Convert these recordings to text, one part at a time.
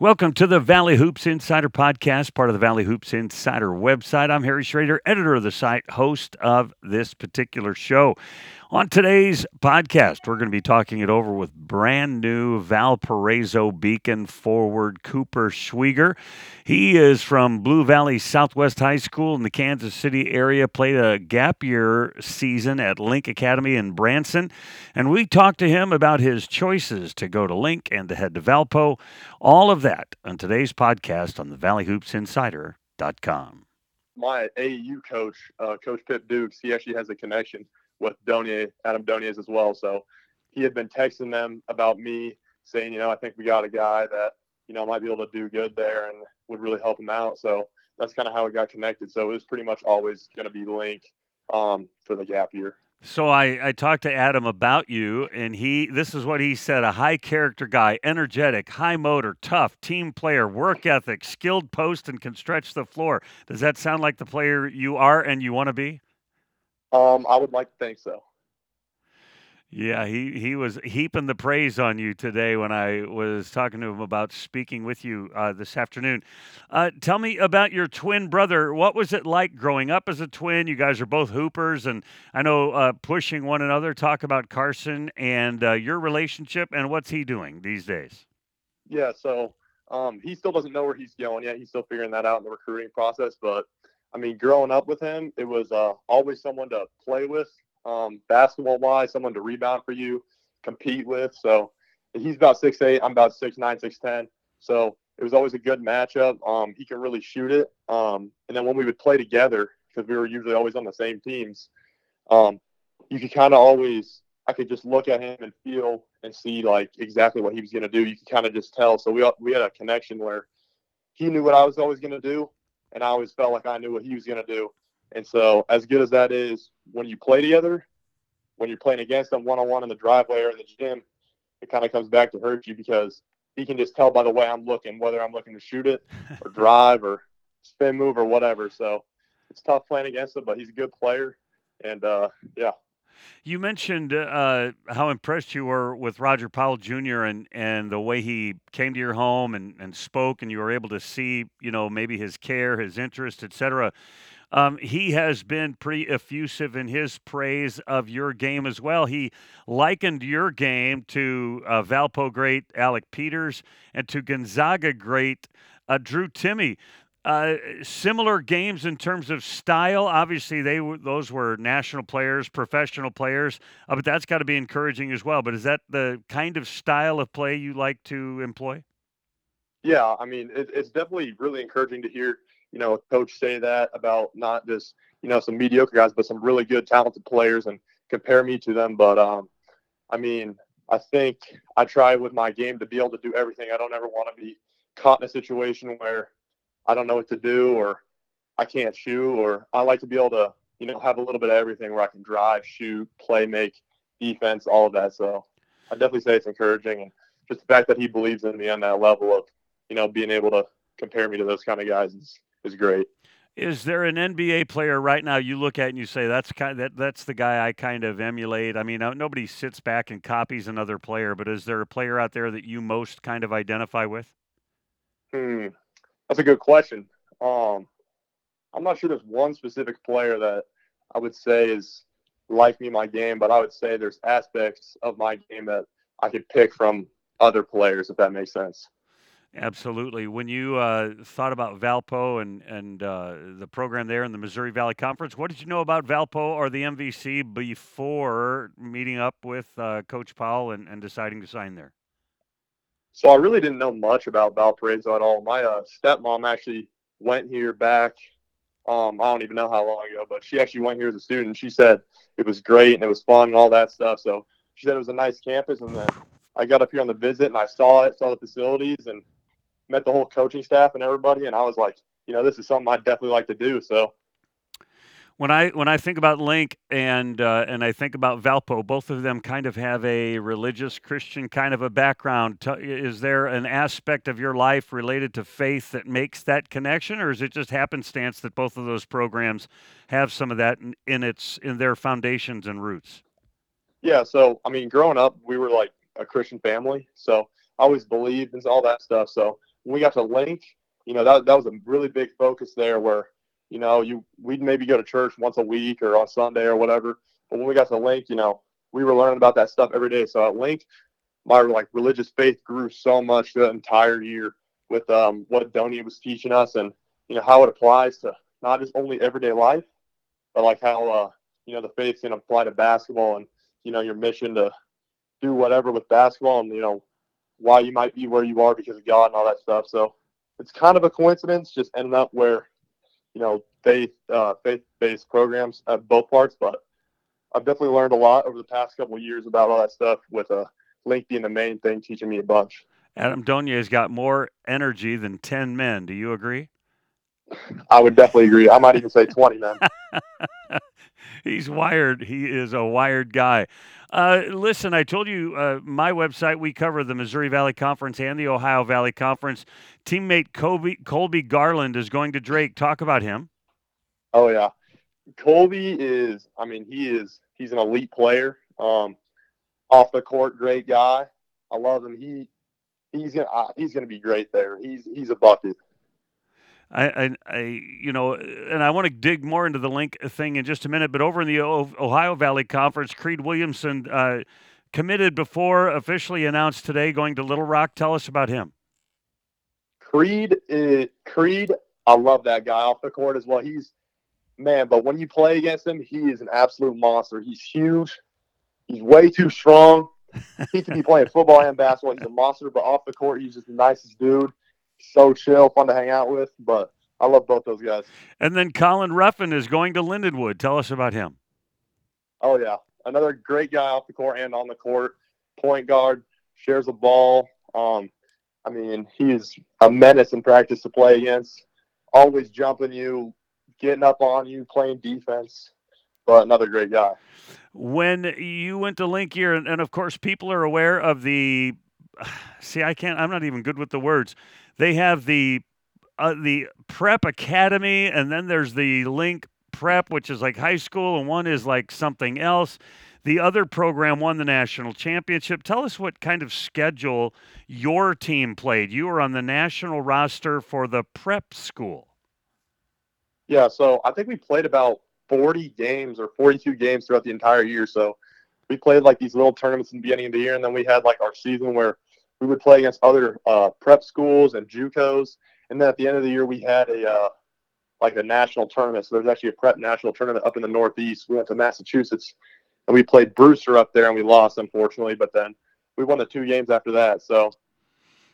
Welcome to the Valley Hoops Insider Podcast, part of the Valley Hoops Insider website. I'm Harry Schroeder, editor of the site, host of this particular show. On today's podcast, we're going to be talking it over with brand new Valparaiso Beacon forward Cooper Schwieger. He is from Blue Valley Southwest High School in the Kansas City area, played a gap year season at Link Academy in Branson. And we talked to him about his choices to go to Link and to head to Valpo. All of that on today's podcast on the ValleyHoopsInsider.com. My AU coach, uh, Coach Pip Dukes, he actually has a connection with Donyes, Adam Donyes as well. So he had been texting them about me, saying, you know, I think we got a guy that you know might be able to do good there and would really help him out. So that's kind of how it got connected. So it was pretty much always going to be Link um, for the gap year. So I, I talked to Adam about you, and he this is what he said: a high character guy, energetic, high motor, tough, team player, work ethic, skilled post, and can stretch the floor. Does that sound like the player you are and you want to be? Um, I would like to think so. Yeah, he, he was heaping the praise on you today when I was talking to him about speaking with you uh, this afternoon. Uh, tell me about your twin brother. What was it like growing up as a twin? You guys are both hoopers, and I know uh, pushing one another. Talk about Carson and uh, your relationship, and what's he doing these days? Yeah, so um, he still doesn't know where he's going yet. He's still figuring that out in the recruiting process, but I mean, growing up with him, it was uh, always someone to play with, um, basketball wise, someone to rebound for you, compete with. So he's about six eight, I'm about six nine, six ten. So it was always a good matchup. Um, he can really shoot it. Um, and then when we would play together, because we were usually always on the same teams, um, you could kind of always, I could just look at him and feel and see like exactly what he was going to do. You could kind of just tell. So we we had a connection where he knew what I was always going to do, and I always felt like I knew what he was going to do. And so, as good as that is, when you play together, when you're playing against him one on one in the driveway or in the gym, it kind of comes back to hurt you because he can just tell by the way I'm looking whether I'm looking to shoot it or drive or spin move or whatever. So it's tough playing against him, but he's a good player. And uh, yeah, you mentioned uh, how impressed you were with Roger Powell Jr. and and the way he came to your home and, and spoke, and you were able to see, you know, maybe his care, his interest, etc. Um, he has been pretty effusive in his praise of your game as well. He likened your game to uh, Valpo great Alec Peters and to Gonzaga great uh, Drew Timme. Uh, similar games in terms of style. Obviously, they those were national players, professional players, uh, but that's got to be encouraging as well. But is that the kind of style of play you like to employ? Yeah, I mean, it, it's definitely really encouraging to hear you know a coach say that about not just you know some mediocre guys, but some really good, talented players, and compare me to them. But um, I mean, I think I try with my game to be able to do everything. I don't ever want to be caught in a situation where I don't know what to do or I can't shoot or I like to be able to, you know, have a little bit of everything where I can drive, shoot, play, make, defense, all of that. So I definitely say it's encouraging and just the fact that he believes in me on that level of, you know, being able to compare me to those kind of guys is, is great. Is there an NBA player right now you look at and you say that's kind of, that that's the guy I kind of emulate? I mean, nobody sits back and copies another player, but is there a player out there that you most kind of identify with? Hmm. That's a good question. Um, I'm not sure there's one specific player that I would say is like me my game, but I would say there's aspects of my game that I could pick from other players, if that makes sense. Absolutely. When you uh, thought about Valpo and and uh, the program there in the Missouri Valley Conference, what did you know about Valpo or the MVC before meeting up with uh, Coach Powell and, and deciding to sign there? So I really didn't know much about Valparaiso at all. My uh, stepmom actually went here back. Um, I don't even know how long ago, but she actually went here as a student. She said it was great and it was fun and all that stuff. So she said it was a nice campus. And then I got up here on the visit and I saw it, saw the facilities, and met the whole coaching staff and everybody. And I was like, you know, this is something I'd definitely like to do. So when I when I think about Link and uh, and I think about Valpo, both of them kind of have a religious Christian kind of a background. Is there an aspect of your life related to faith that makes that connection, or is it just happenstance that both of those programs have some of that in, in its in their foundations and roots? Yeah, so I mean, growing up, we were like a Christian family, so I always believed in all that stuff. So when we got to Link, you know, that that was a really big focus there where, you know, you we'd maybe go to church once a week or on Sunday or whatever. But when we got to Link, you know, we were learning about that stuff every day. So at Link, my like religious faith grew so much the entire year with um, what Donnie was teaching us and you know how it applies to not just only everyday life, but like how uh, you know the faith can apply to basketball and you know your mission to do whatever with basketball and you know why you might be where you are because of God and all that stuff. So it's kind of a coincidence, just ending up where you know faith uh, faith based programs at both parts, but I've definitely learned a lot over the past couple of years about all that stuff with uh, Link being the main thing, teaching me a bunch. Adam Donyes has got more energy than 10 men. Do you agree? I would definitely agree. I might even say 20 men. He's wired. He is a wired guy. Uh, listen, I told you uh, my website, we cover the Missouri Valley Conference and the Ohio Valley Conference. Teammate Kobe, Colby Garland is going to Drake. Talk about him. Oh, yeah. Colby is, I mean, he is, he's an elite player. Um, off the court, great guy. I love him. He, he's gonna, he's gonna be great there. He's, he's a bucket. I, I, I, you know, and I want to dig more into the link thing in just a minute. But over in the Ohio Valley Conference, Creed Williamson uh, committed before officially announced today, going to Little Rock. Tell us about him. Creed, is, Creed, I love that guy off the court as well. He's man, but when you play against him, he is an absolute monster. He's huge. He's way too strong. He could be playing football and basketball. He's a monster, but off the court, he's just the nicest dude. So chill, fun to hang out with. But I love both those guys. And then Colin Ruffin is going to Lindenwood. Tell us about him. Oh yeah, another great guy off the court and on the court. Point guard, shares the ball. Um, I mean, he's a menace in practice to play against. Always jumping you, getting up on you, playing defense. But another great guy. When you went to Link here, and, and of course, people are aware of the. See, I can't. I'm not even good with the words. They have the uh, the prep academy, and then there's the Link prep, which is like high school, and one is like something else. The other program won the national championship. Tell us what kind of schedule your team played. You were on the national roster for the prep school. Yeah, so I think we played about 40 games or 42 games throughout the entire year. So we played like these little tournaments in the beginning of the year, and then we had like our season where we would play against other uh, prep schools and JUCOs, and then at the end of the year we had a uh, like a national tournament. So there's actually a prep national tournament up in the Northeast. We went to Massachusetts, and we played Brewster up there, and we lost unfortunately. But then we won the two games after that. So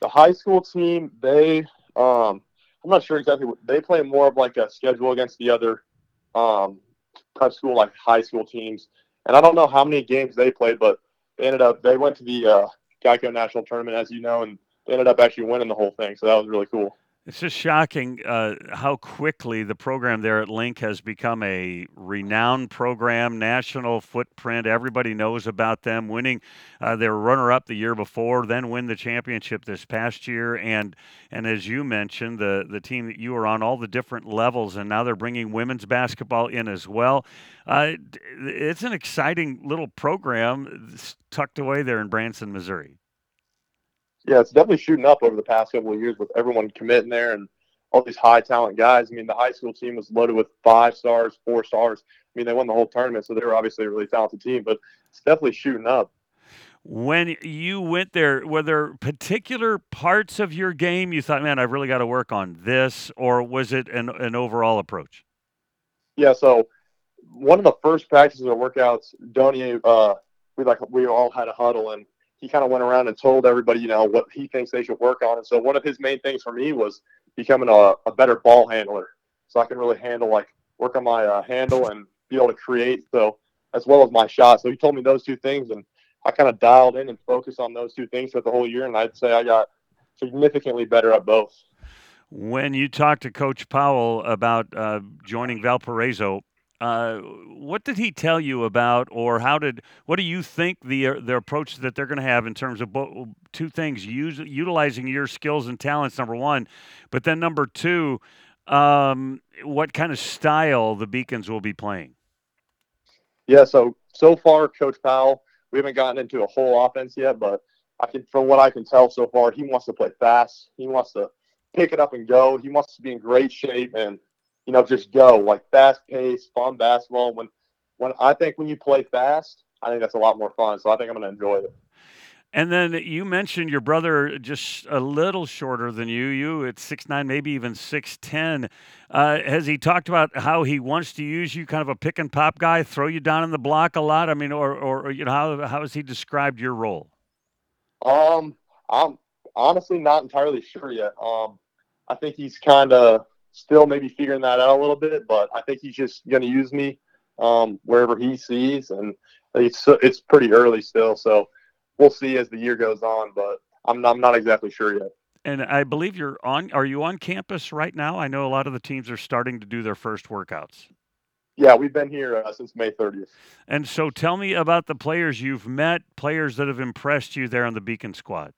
the high school team, they um, I'm not sure exactly what they play more of like a schedule against the other um, prep school like high school teams. And I don't know how many games they played, but they ended up they went to the uh, Geico National Tournament, as you know, and they ended up actually winning the whole thing. So that was really cool. It's just shocking uh, how quickly the program there at Link has become a renowned program, national footprint. Everybody knows about them. Winning, uh, they were runner-up the year before, then win the championship this past year. And and as you mentioned, the the team that you were on, all the different levels, and now they're bringing women's basketball in as well. Uh, it's an exciting little program tucked away there in Branson, Missouri yeah, it's definitely shooting up over the past couple of years with everyone committing there and all these high talent guys. I mean, the high school team was loaded with five stars, four stars. I mean, they won the whole tournament, so they were obviously a really talented team, but it's definitely shooting up. When you went there, were there particular parts of your game you thought, man, I've really got to work on this, or was it an, an overall approach? Yeah, so one of the first practices or workouts, Donnie, uh, we like we all had a huddle and he kind of went around and told everybody, you know, what he thinks they should work on. And so one of his main things for me was becoming a, a better ball handler, so I can really handle like work on my uh, handle and be able to create. So as well as my shot. So he told me those two things, and I kind of dialed in and focused on those two things for the whole year. And I'd say I got significantly better at both. When you talked to Coach Powell about uh, joining Valparaiso, uh, what did he tell you about, or how did what do you think the uh, the approach that they're going to have in terms of bo- two things: use, utilizing your skills and talents, number one, but then number two, um, what kind of style the Beacons will be playing? Yeah, so so far, Coach Powell, we haven't gotten into a whole offense yet, but I can, from what I can tell so far, he wants to play fast. He wants to pick it up and go. He wants to be in great shape and you know just go like fast pace, fun basketball. When when I think when you play fast, I think that's a lot more fun. So I think I'm going to enjoy it. And then you mentioned your brother just a little shorter than you. You at six nine, maybe even six ten. Uh, has he talked about how he wants to use you, kind of a pick and pop guy, throw you down in the block a lot? I mean, or or you know how how has he described your role? Um, I'm honestly not entirely sure yet. Um, I think he's kind of still maybe figuring that out a little bit, but I think he's just going to use me um, wherever he sees, and it's it's pretty early still, so we'll see as the year goes on, but I'm I'm not exactly sure yet. And I believe you're on. Are you on campus right now? I know a lot of the teams are starting to do their first workouts. Yeah, we've been here uh, since May 30th. And so, tell me about the players you've met, players that have impressed you there on the Beacon squad.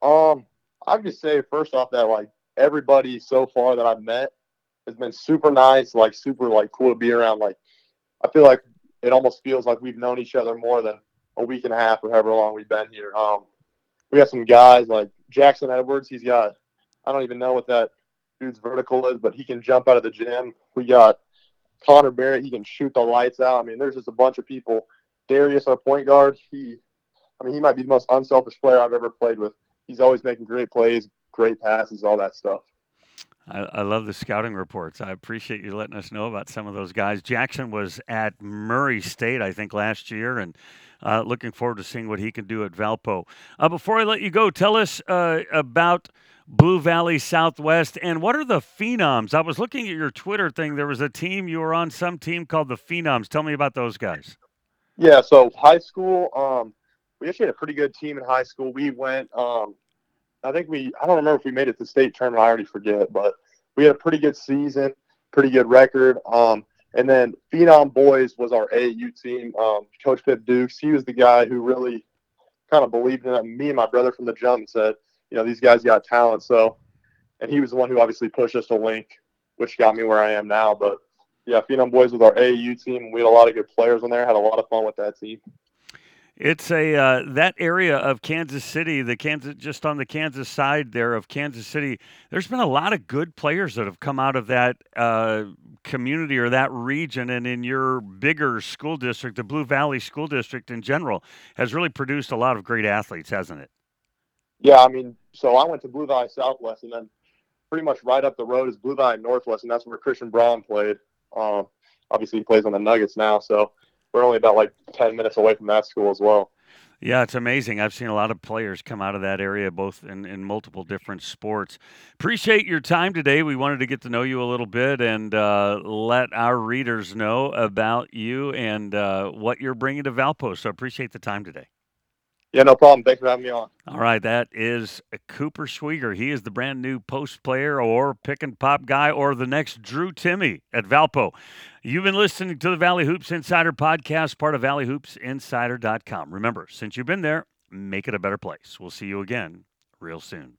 Um, I'd just say first off that like everybody so far that I've met has been super nice, like super like cool to be around. Like I feel like it almost feels like we've known each other more than a week and a half or however long we've been here. Um, we got some guys like Jackson Edwards. He's got I don't even know what that dude's vertical is, but he can jump out of the gym. We got Connor Barrett. He can shoot the lights out. I mean, there's just a bunch of people. Darius, our point guard. He, I mean, he might be the most unselfish player I've ever played with. He's always making great plays, great passes, all that stuff. I, I, love the scouting reports. I appreciate you letting us know about some of those guys. Jackson was at Murray State, I think, last year, and uh, looking forward to seeing what he can do at Valpo. Uh, before I let you go, tell us uh, about Blue Valley Southwest and what are the Phenoms? I was looking at your Twitter thing. There was a team you were on, some team called the Phenoms. Tell me about those guys. Yeah, so high school, um, we actually had a pretty good team in high school. We went, um, I think we, I don't remember if we made it to state tournament. I already forget, but we had a pretty good season, pretty good record. Um, and then Phenom Boys was our AAU team. Um, Coach Pip Dukes, he was the guy who really kind of believed in. Me and my brother from the jump and said, you know, these guys got talent. So, and he was the one who obviously pushed us to link, which got me where I am now. But yeah, Phenom Boys was our AAU team. We had a lot of good players on there. Had a lot of fun with that team. It's a uh, that area of Kansas City, the Kansas just on the Kansas side there of Kansas City. There's been a lot of good players that have come out of that uh, community or that region, and in your bigger school district, the Blue Valley School District in general, has really produced a lot of great athletes, hasn't it? Yeah, I mean, so I went to Blue Valley Southwest, and then pretty much right up the road is Blue Valley Northwest, and that's where Christian Braun played. Um, obviously, he plays on the Nuggets now, so we're only about like 10 minutes away from that school as well. Yeah, it's amazing. I've seen a lot of players come out of that area, both in, in multiple different sports. Appreciate your time today. We wanted to get to know you a little bit and uh, let our readers know about you and uh, what you're bringing to Valpo. So appreciate the time today. Yeah, no problem. Thanks for having me on. All right, that is Cooper Schwieger. He is the brand new post player or pick and pop guy or the next Drew Timme at Valpo. You've been listening to the Valley Hoops Insider podcast, part of valleyhoopsinsider.com. Remember, since you've been there, make it a better place. We'll see you again real soon.